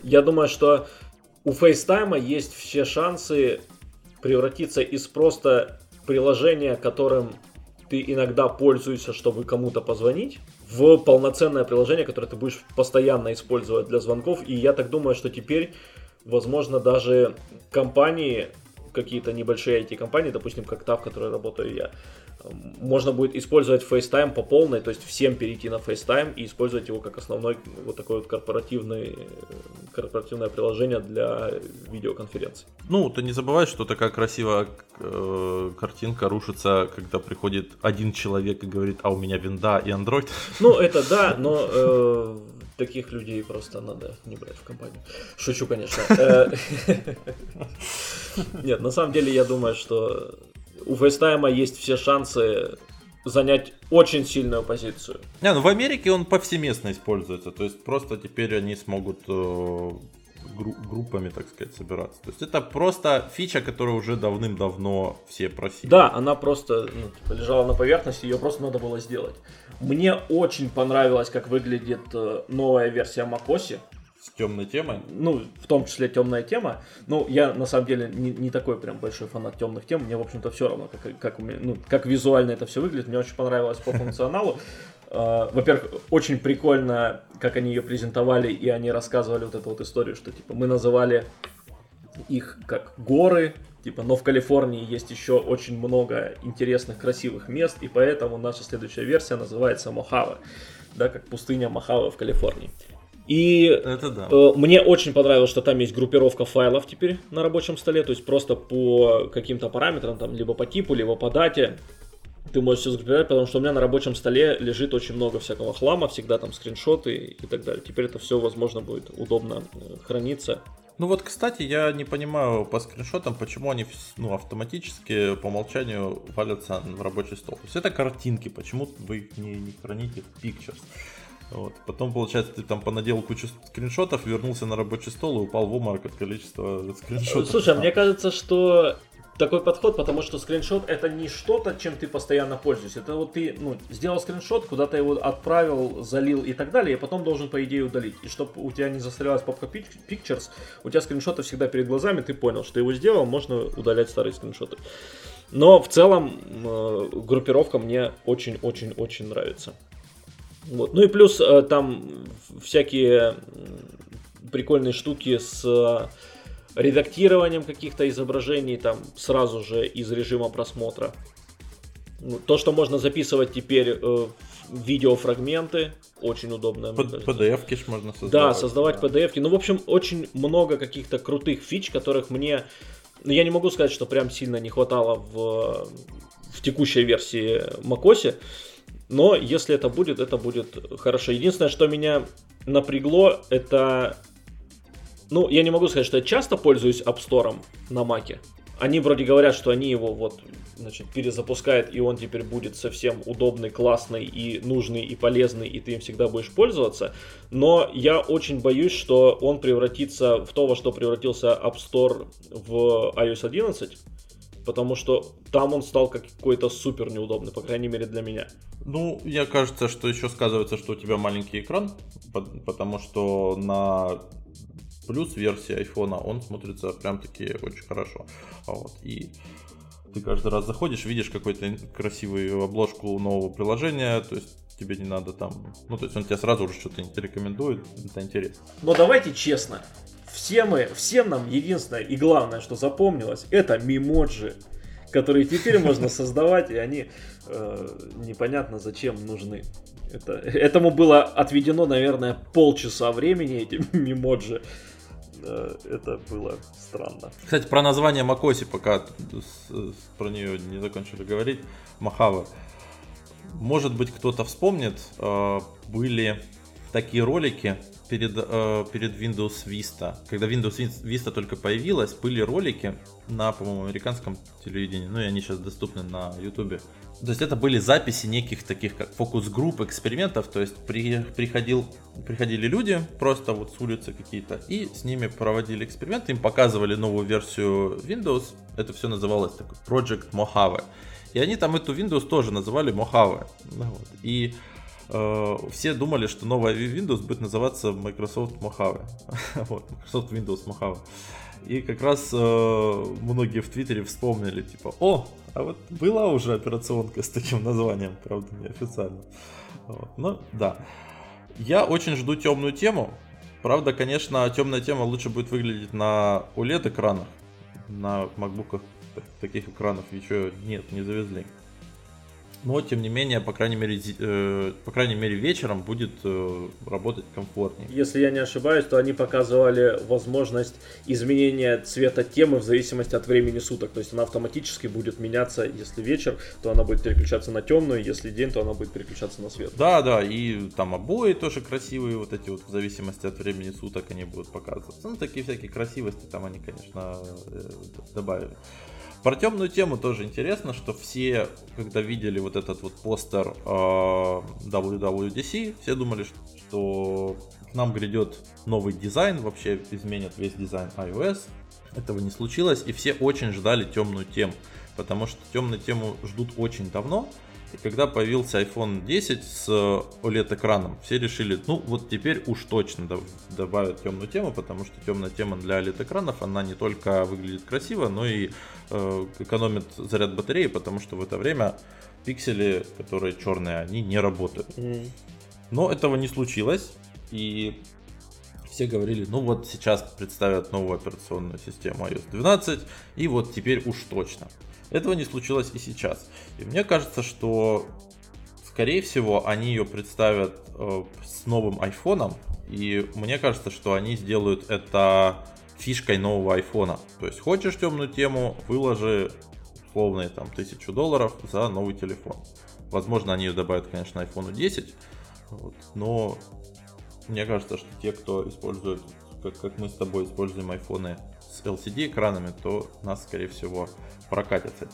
я думаю, что у FaceTime есть все шансы превратиться из просто приложения, которым ты иногда пользуешься, чтобы кому-то позвонить, в полноценное приложение, которое ты будешь постоянно использовать для звонков. И я так думаю, что теперь, возможно, даже компании, какие-то небольшие IT-компании, допустим, как та, в которой работаю я, можно будет использовать FaceTime по полной, то есть всем перейти на FaceTime и использовать его как основной вот такое вот корпоративный, корпоративное приложение для видеоконференций. Ну, ты не забывай, что такая красивая э, картинка рушится, когда приходит один человек и говорит, а у меня винда и Android. Ну, это да, но э, таких людей просто надо не брать в компанию. Шучу, конечно. Э, нет, на самом деле я думаю, что у FaceTime есть все шансы занять очень сильную позицию. Не, ну в Америке он повсеместно используется, то есть просто теперь они смогут э, гру- группами, так сказать, собираться. То есть это просто фича, которую уже давным-давно все просили. Да, она просто ну, типа, лежала на поверхности, ее просто надо было сделать. Мне очень понравилось, как выглядит э, новая версия macOS. С темной темой? Ну, в том числе темная тема. Ну, я на самом деле не, не такой прям большой фанат темных тем. Мне, в общем-то, все равно, как, как, ну, как визуально это все выглядит. Мне очень понравилось по функционалу. Uh, во-первых, очень прикольно, как они ее презентовали, и они рассказывали вот эту вот историю, что типа мы называли их как горы, типа, но в Калифорнии есть еще очень много интересных, красивых мест, и поэтому наша следующая версия называется Мохава, да, как пустыня Мохава в Калифорнии. И Это да. э, мне очень понравилось, что там есть группировка файлов теперь на рабочем столе, то есть просто по каким-то параметрам, там, либо по типу, либо по дате, ты можешь все сгруппировать, потому что у меня на рабочем столе лежит очень много всякого хлама, всегда там скриншоты и так далее. Теперь это все, возможно, будет удобно э, храниться. Ну вот, кстати, я не понимаю по скриншотам, почему они ну, автоматически по умолчанию валятся в рабочий стол. То есть это картинки, почему вы их не, не храните в Pictures. Вот. Потом, получается, ты там понаделал кучу скриншотов, вернулся на рабочий стол и упал в обморок от количества скриншотов. Слушай, а мне кажется, что такой подход, потому что скриншот это не что-то, чем ты постоянно пользуешься. Это вот ты ну, сделал скриншот, куда-то его отправил, залил и так далее, и потом должен, по идее, удалить. И чтобы у тебя не застрялась папка Pictures, у тебя скриншоты всегда перед глазами, ты понял, что его сделал, можно удалять старые скриншоты. Но в целом э, группировка мне очень-очень-очень нравится. Вот. Ну и плюс э, там всякие прикольные штуки с редактированием каких-то изображений там сразу же из режима просмотра. Ну, то, что можно записывать теперь э, видеофрагменты, очень удобно. PDF-ки можно создавать. Да, создавать да. PDF-ки. Ну, в общем, очень много каких-то крутых фич, которых мне, ну, я не могу сказать, что прям сильно не хватало в, в текущей версии macOS, но если это будет, это будет хорошо. Единственное, что меня напрягло, это ну, я не могу сказать, что я часто пользуюсь App Store на Маке. Они вроде говорят, что они его вот значит, перезапускают, и он теперь будет совсем удобный, классный и нужный и полезный, и ты им всегда будешь пользоваться. Но я очень боюсь, что он превратится в то, во что превратился App Store в iOS 11, потому что там он стал какой-то супер неудобный, по крайней мере для меня. Ну, мне кажется, что еще сказывается, что у тебя маленький экран, потому что на плюс версии айфона, он смотрится прям таки очень хорошо. Вот, и ты каждый раз заходишь, видишь какую-то красивую обложку нового приложения, то есть тебе не надо там, ну то есть он тебе сразу уже что-то рекомендует, это интересно. Но давайте честно, все мы, всем нам единственное и главное, что запомнилось, это мимоджи, которые теперь можно создавать, и они э, непонятно зачем нужны. Это, этому было отведено, наверное, полчаса времени, эти мимоджи. Э, это было странно. Кстати, про название Макоси, пока про нее не закончили говорить, Махава. Может быть, кто-то вспомнит, э, были такие ролики перед, э, перед Windows Vista. Когда Windows Vista только появилась, были ролики на, по-моему, американском телевидении, ну и они сейчас доступны на YouTube то есть это были записи неких таких как фокус-групп, экспериментов, то есть при, приходил, приходили люди просто вот с улицы какие-то и с ними проводили эксперименты, им показывали новую версию Windows, это все называлось такой Project Mojave. И они там эту Windows тоже называли Mojave. Ну вот. И э, все думали, что новая Windows будет называться Microsoft Mojave. вот, Microsoft Windows Mojave. И как раз э, многие в Твиттере вспомнили, типа, о, а вот была уже операционка с таким названием, правда, неофициально. Вот. Ну, да. Я очень жду темную тему. Правда, конечно, темная тема лучше будет выглядеть на OLED экранах. На макбуках таких экранов еще нет, не завезли но тем не менее, по крайней мере, э, по крайней мере вечером будет э, работать комфортнее. Если я не ошибаюсь, то они показывали возможность изменения цвета темы в зависимости от времени суток. То есть она автоматически будет меняться, если вечер, то она будет переключаться на темную, если день, то она будет переключаться на свет. Да, да, и там обои тоже красивые, вот эти вот в зависимости от времени суток они будут показываться. Ну, такие всякие красивости там они, конечно, э, добавили. Про темную тему тоже интересно, что все, когда видели вот этот вот постер э, WWDC, все думали, что к нам грядет новый дизайн, вообще изменят весь дизайн iOS. Этого не случилось, и все очень ждали темную тему, потому что темную тему ждут очень давно. И когда появился iPhone 10 с OLED-экраном, все решили, ну вот теперь уж точно добавят темную тему, потому что темная тема для OLED-экранов, она не только выглядит красиво, но и э, экономит заряд батареи, потому что в это время пиксели, которые черные, они не работают. Mm. Но этого не случилось, и все говорили, ну вот сейчас представят новую операционную систему iOS 12, и вот теперь уж точно. Этого не случилось и сейчас. И мне кажется, что скорее всего они ее представят э, с новым айфоном И мне кажется, что они сделают это фишкой нового айфона. То есть хочешь темную тему, выложи условные там тысячу долларов за новый телефон. Возможно, они ее добавят, конечно, iPhone 10, вот, но мне кажется, что те, кто использует, как, как мы с тобой используем айфоны с LCD экранами, то нас, скорее всего, прокатят это.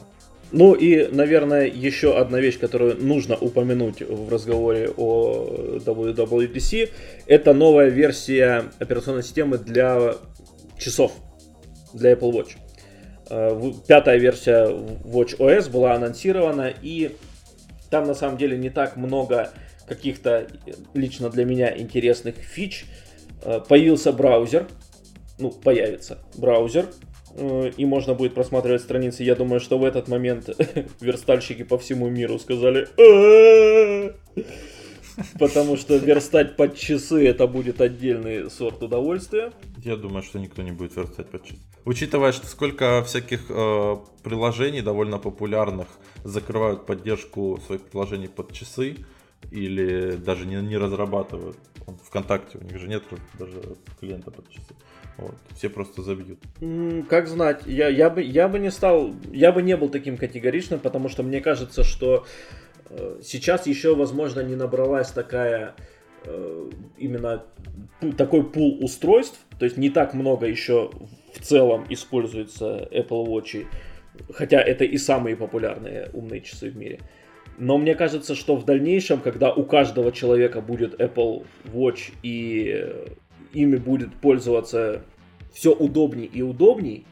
Ну и, наверное, еще одна вещь, которую нужно упомянуть в разговоре о WWDC, это новая версия операционной системы для часов, для Apple Watch. Э, пятая версия Watch OS была анонсирована, и там на самом деле не так много каких-то лично для меня интересных фич. Э, появился браузер, ну, появится браузер, э, и можно будет просматривать страницы. Я думаю, что в этот момент верстальщики по всему миру сказали Потому что верстать под часы это будет отдельный сорт удовольствия. Я думаю, что никто не будет верстать под часы. Учитывая, что сколько всяких э, приложений довольно популярных закрывают поддержку своих приложений под часы или даже не, не разрабатывают. Вконтакте у них же нет даже клиента. Вот. Все просто забьют. Как знать, я, я, бы, я бы не стал, я бы не был таким категоричным, потому что мне кажется, что Э, сейчас еще, возможно, не набралась такая э, именно такой пул устройств, то есть не так много еще в целом используется Apple Watch, хотя это и самые популярные умные часы в мире. Но мне кажется, что в дальнейшем, когда у каждого человека будет Apple Watch и ими будет пользоваться все удобней и удобней,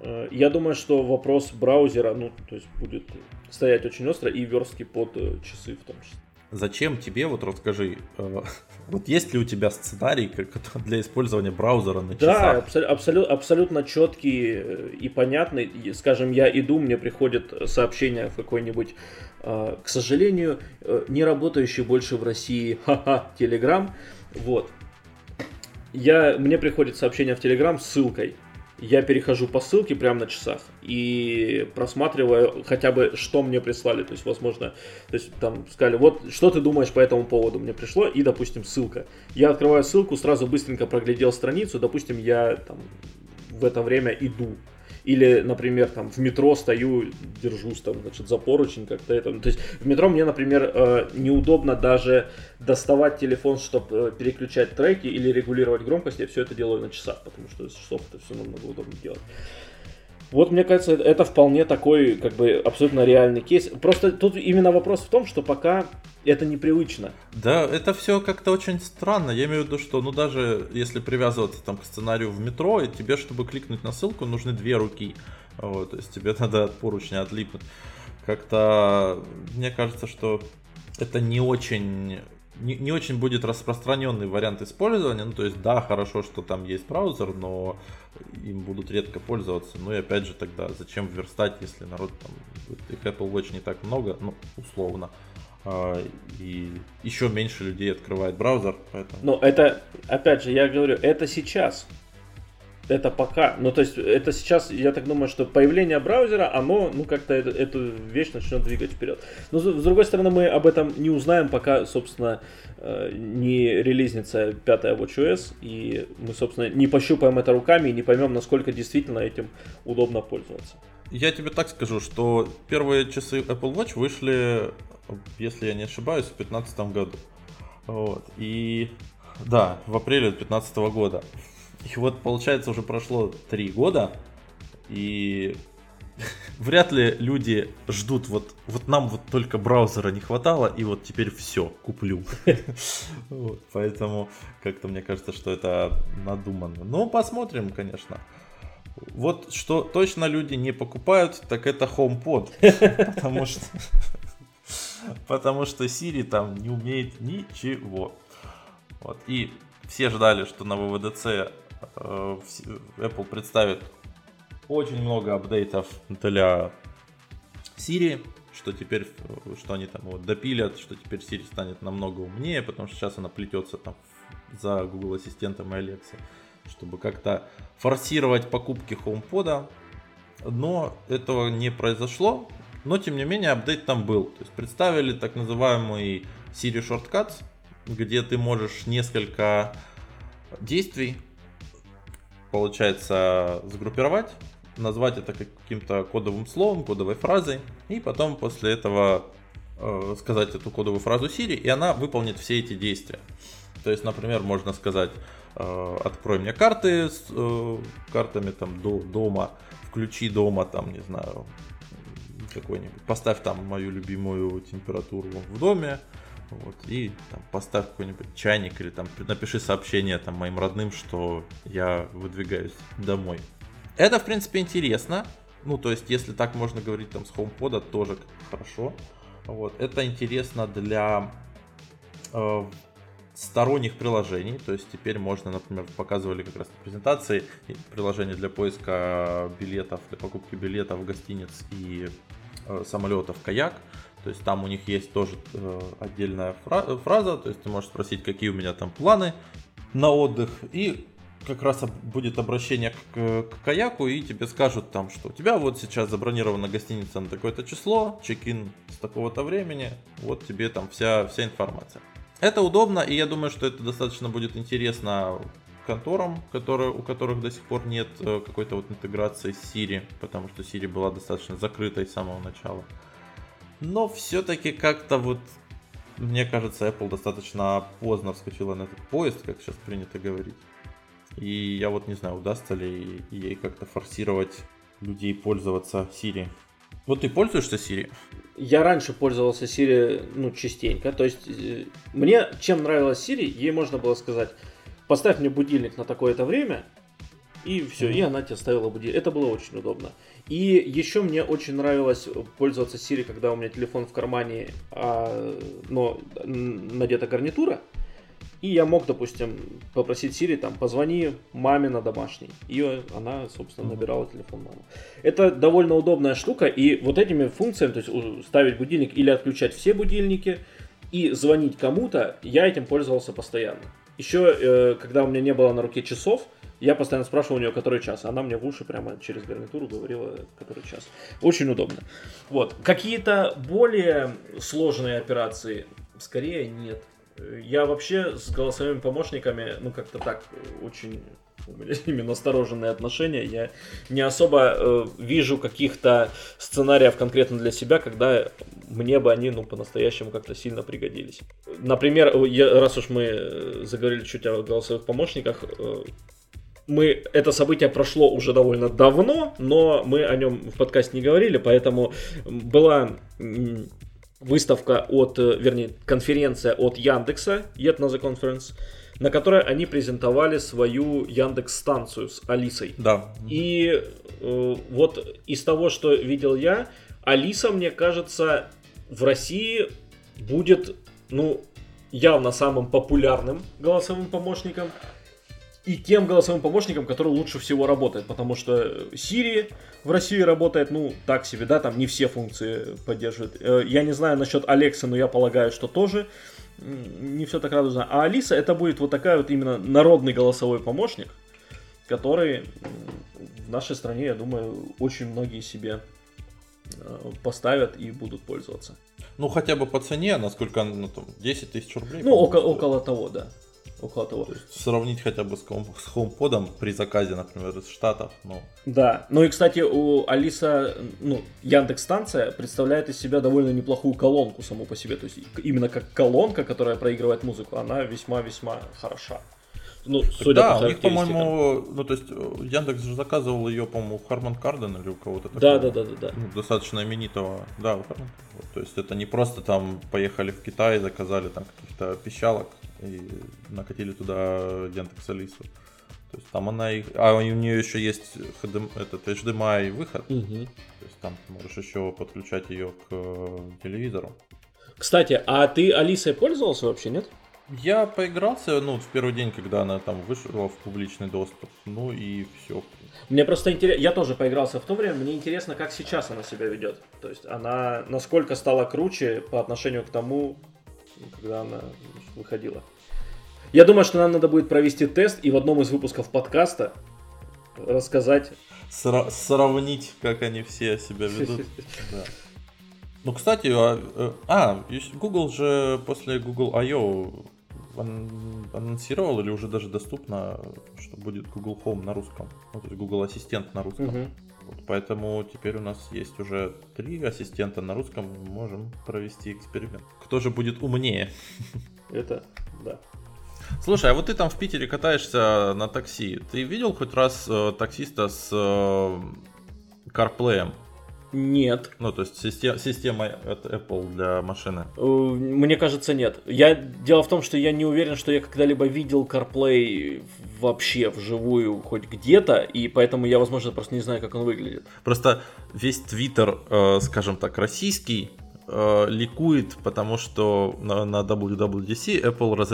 э, я думаю, что вопрос браузера, ну, то есть будет стоять очень остро и верстки под э, часы в том числе. Зачем тебе, вот расскажи, э, вот есть ли у тебя сценарий для использования браузера на часах? Да, абсол- абсолют, абсолютно четкий э, и понятный. Скажем, я иду, мне приходит сообщение в какой-нибудь, к сожалению, не работающий больше в России, ха-ха, Telegram. Вот. Я, мне приходит сообщение в Telegram с ссылкой я перехожу по ссылке прямо на часах и просматриваю хотя бы, что мне прислали. То есть, возможно, то есть там сказали, вот, что ты думаешь по этому поводу мне пришло, и, допустим, ссылка. Я открываю ссылку, сразу быстренько проглядел страницу, допустим, я там в это время иду или, например, там в метро стою, держусь там, значит, за поручень как-то это. То есть в метро мне, например, э, неудобно даже доставать телефон, чтобы э, переключать треки или регулировать громкость. Я все это делаю на часах, потому что часов это все намного удобнее делать. Вот, мне кажется, это вполне такой, как бы, абсолютно реальный кейс. Просто тут именно вопрос в том, что пока это непривычно. Да, это все как-то очень странно. Я имею в виду, что, ну, даже если привязываться там к сценарию в метро, и тебе, чтобы кликнуть на ссылку, нужны две руки. Вот, то есть тебе надо от поручня отлипнуть. Как-то, мне кажется, что это не очень не, не очень будет распространенный вариант использования. Ну, то есть, да, хорошо, что там есть браузер, но им будут редко пользоваться. Ну и опять же тогда, зачем верстать, если народ там, их Apple Watch не так много, ну, условно. А, и еще меньше людей открывает браузер. Поэтому... Но это, опять же, я говорю, это сейчас это пока, ну то есть это сейчас, я так думаю, что появление браузера, оно, ну как-то эту, эту вещь начнет двигать вперед. Но с другой стороны, мы об этом не узнаем, пока, собственно, э, не релизнится пятая WatchOS, и мы, собственно, не пощупаем это руками и не поймем, насколько действительно этим удобно пользоваться. Я тебе так скажу, что первые часы Apple Watch вышли, если я не ошибаюсь, в 2015 году. Вот. И да, в апреле 2015 года. И вот, получается, уже прошло три года, и вряд ли люди ждут, вот, вот нам вот только браузера не хватало, и вот теперь все, куплю. вот, поэтому как-то мне кажется, что это надуманно. Ну, посмотрим, конечно. Вот что точно люди не покупают, так это HomePod. потому что потому что Siri там не умеет ничего. Вот. И все ждали, что на ВВДЦ Apple представит очень много апдейтов для Siri, что теперь, что они там вот допилят, что теперь Siri станет намного умнее, потому что сейчас она плетется там за Google Ассистентом и Alexa, чтобы как-то форсировать покупки HomePod, но этого не произошло, но тем не менее апдейт там был, то есть представили так называемый Siri Shortcuts, где ты можешь несколько действий, получается, сгруппировать, назвать это каким-то кодовым словом, кодовой фразой, и потом после этого э, сказать эту кодовую фразу Siri, и она выполнит все эти действия. То есть, например, можно сказать, э, открой мне карты с э, картами там до дома, включи дома, там, не знаю, какой-нибудь, поставь там мою любимую температуру в доме, вот, и там, поставь какой-нибудь чайник или там напиши сообщение там моим родным, что я выдвигаюсь домой. Это, в принципе, интересно. Ну, то есть, если так можно говорить там с HomePod, тоже хорошо. Вот, это интересно для э, сторонних приложений. То есть теперь можно, например, показывали как раз на презентации приложение для поиска билетов, для покупки билетов, гостиниц и э, самолетов каяк. То есть там у них есть тоже э, отдельная фра- фраза, то есть ты можешь спросить, какие у меня там планы на отдых, и как раз будет обращение к, к каяку, и тебе скажут там, что у тебя вот сейчас забронирована гостиница на такое-то число, чек-ин с такого-то времени, вот тебе там вся, вся информация. Это удобно, и я думаю, что это достаточно будет интересно конторам, которые, у которых до сих пор нет э, какой-то вот интеграции с Siri, потому что Siri была достаточно закрытой с самого начала. Но все-таки как-то вот, мне кажется, Apple достаточно поздно вскочила на этот поезд, как сейчас принято говорить. И я вот не знаю, удастся ли ей как-то форсировать людей пользоваться Siri. Вот ты пользуешься Siri? Я раньше пользовался Siri, ну, частенько. То есть, э, мне чем нравилась Siri, ей можно было сказать, поставь мне будильник на такое-то время, и все, и она тебе ставила будильник. Это было очень удобно. И еще мне очень нравилось пользоваться Siri, когда у меня телефон в кармане, а, но надета гарнитура. И я мог, допустим, попросить Siri, там, позвони маме на домашний. И она, собственно, набирала телефон мамы. Это довольно удобная штука. И вот этими функциями, то есть ставить будильник или отключать все будильники, и звонить кому-то, я этим пользовался постоянно. Еще, э, когда у меня не было на руке часов, я постоянно спрашивал у нее, который час. Она мне в уши прямо через гарнитуру говорила, который час. Очень удобно. Вот. Какие-то более сложные операции, скорее нет. Я вообще с голосовыми помощниками, ну как-то так, очень у меня с ними настороженные отношения. Я не особо э, вижу каких-то сценариев конкретно для себя, когда мне бы они, ну, по-настоящему как-то сильно пригодились. Например, я, раз уж мы заговорили чуть о голосовых помощниках, э, мы, это событие прошло уже довольно давно, но мы о нем в подкасте не говорили, поэтому была выставка от, э, вернее, конференция от Яндекса, Yet Another Conference, на которой они презентовали свою Яндекс станцию с Алисой. Да. И э, вот из того, что видел я, Алиса, мне кажется, в России будет, ну, явно самым популярным голосовым помощником и тем голосовым помощником, который лучше всего работает, потому что Siri в России работает, ну, так себе, да, там не все функции поддерживает. Э, я не знаю насчет Алекса, но я полагаю, что тоже не все так радужно. А Алиса это будет вот такая вот именно народный голосовой помощник, который в нашей стране, я думаю, очень многие себе э, поставят и будут пользоваться. Ну, хотя бы по цене, насколько, ну, там, 10 тысяч рублей. Ну, около, около того, да около того. То есть сравнить хотя бы с, хом, с HomePod при заказе, например, из Штатов. Ну. Да, ну и, кстати, у Алиса, ну, Яндекс станция представляет из себя довольно неплохую колонку саму по себе. То есть именно как колонка, которая проигрывает музыку, она весьма-весьма хороша. Ну, судя да, по у них, по-моему, ну, то есть Яндекс же заказывал ее, по-моему, у Харман Карден или у кого-то такого. Да, да, да, да, да. Ну, достаточно именитого. Да, у Харман. То есть это не просто там поехали в Китай, заказали там каких-то пищалок, и накатили туда Яндекс Алису. То есть там она их... А у нее еще есть HDMI, этот HDMI выход. Угу. То есть там ты можешь еще подключать ее к э, телевизору. Кстати, а ты Алисой пользовался вообще, нет? Я поигрался, ну, в первый день, когда она там вышла в публичный доступ. Ну и все. Мне просто интересно, я тоже поигрался в то время, мне интересно, как сейчас она себя ведет. То есть она насколько стала круче по отношению к тому, когда она выходила. Я думаю, что нам надо будет провести тест и в одном из выпусков подкаста рассказать. Сра- сравнить, как они все себя ведут. Да. Ну, кстати, а, э, а, Google же после Google I.O. анонсировал или уже даже доступно, что будет Google Home на русском, ну, то есть Google Ассистент на русском. Угу. Вот, поэтому теперь у нас есть уже три ассистента на русском, мы можем провести эксперимент. Кто же будет умнее? Это, да. Слушай, а вот ты там в Питере катаешься на такси. Ты видел хоть раз э, таксиста с э, CarPlay? Нет. Ну, то есть система, система от Apple для машины? Э, мне кажется, нет. Я, дело в том, что я не уверен, что я когда-либо видел CarPlay вообще вживую хоть где-то, и поэтому я, возможно, просто не знаю, как он выглядит. Просто весь Твиттер, э, скажем так, российский, э, ликует, потому что на, на WWDC Apple раз,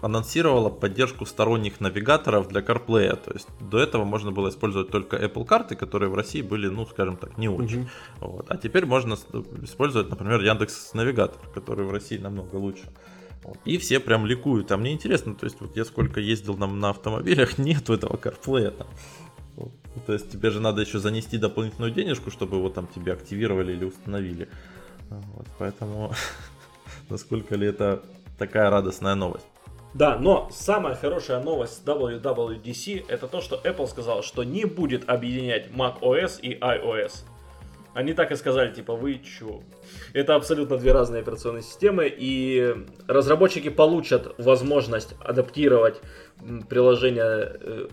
анонсировала поддержку сторонних навигаторов для CarPlay. То есть до этого можно было использовать только Apple карты, которые в России были, ну, скажем так, не очень. Mm-hmm. Вот. А теперь можно использовать, например, Яндекс Навигатор, который в России намного лучше. Вот. И все прям ликуют. А мне интересно, то есть вот я сколько ездил на, на автомобилях, нету этого CarPlay. Там. То есть тебе же надо еще занести дополнительную денежку, чтобы его там тебе активировали или установили. Вот, поэтому насколько ли это такая радостная новость? Да, но самая хорошая новость WWDC это то, что Apple сказал, что не будет объединять macOS и iOS. Они так и сказали, типа, вы чё? Это абсолютно две разные операционные системы, и разработчики получат возможность адаптировать приложение, э,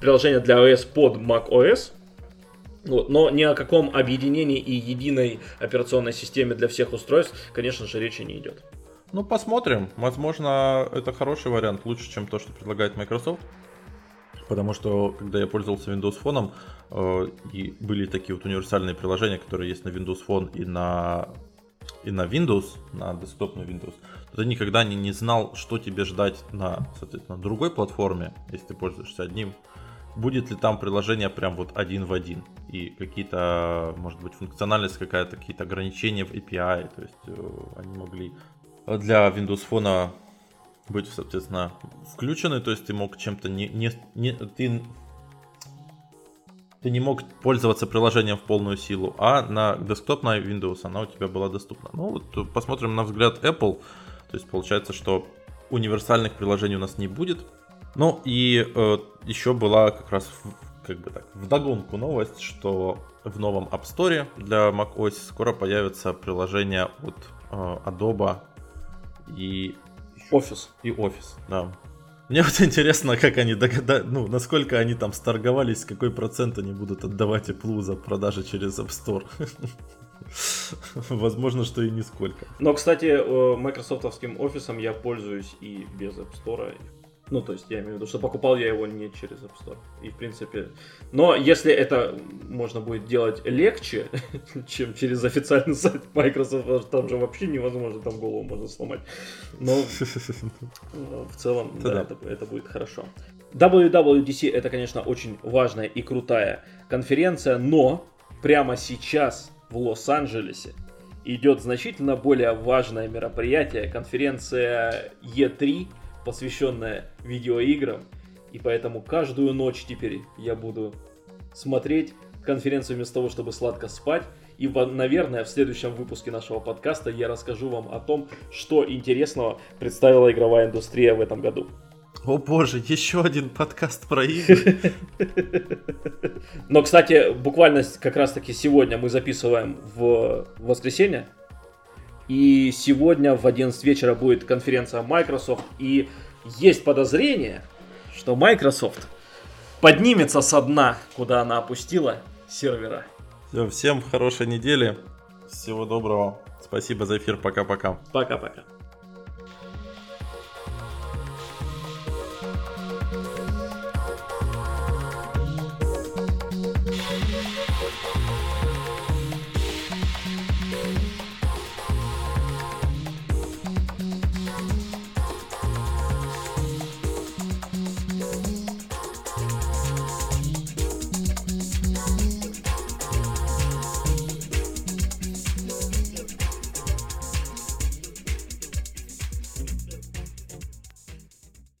приложение для iOS под macOS, Но ни о каком объединении и единой операционной системе для всех устройств, конечно же, речи не идет. Ну, посмотрим. Возможно, это хороший вариант, лучше, чем то, что предлагает Microsoft. Потому что, когда я пользовался Windows Phone, э, и были такие вот универсальные приложения, которые есть на Windows Phone и на, и на Windows, на десктопный Windows, то ты никогда не, не знал, что тебе ждать на, соответственно, другой платформе, если ты пользуешься одним будет ли там приложение прям вот один в один? И какие-то, может быть, функциональность какая-то, какие-то ограничения в API, то есть э, они могли для Windows Phone быть, соответственно, включены, то есть ты мог чем-то не, не, не ты ты не мог пользоваться приложением в полную силу, а на десктопной Windows она у тебя была доступна. Ну вот посмотрим на взгляд Apple, то есть получается, что универсальных приложений у нас не будет, ну и э, еще была как раз как бы так, вдогонку новость, что в новом App Store для macOS скоро появится приложение от э, Adobe и Office. И Office, да. Мне вот интересно, как они догадались, ну, насколько они там сторговались, какой процент они будут отдавать Apple за продажи через App Store. Возможно, что и нисколько. Но, кстати, э, майкрософтовским офисом я пользуюсь и без App Store, ну, то есть, я имею в виду, что покупал я его не через App Store. И, в принципе... Но если это можно будет делать легче, чем через официальный сайт Microsoft, там же вообще невозможно, там голову можно сломать. Но в целом, да, это, это будет хорошо. WWDC это, конечно, очень важная и крутая конференция, но прямо сейчас в Лос-Анджелесе идет значительно более важное мероприятие, конференция E3, посвященная видеоиграм. И поэтому каждую ночь теперь я буду смотреть конференцию вместо того, чтобы сладко спать. И, наверное, в следующем выпуске нашего подкаста я расскажу вам о том, что интересного представила игровая индустрия в этом году. О боже, еще один подкаст про игры. Но, кстати, буквально как раз таки сегодня мы записываем в воскресенье, и сегодня в 11 вечера будет конференция Microsoft. И есть подозрение, что Microsoft поднимется со дна, куда она опустила сервера. Все, всем хорошей недели. Всего доброго. Спасибо за эфир. Пока-пока. Пока-пока.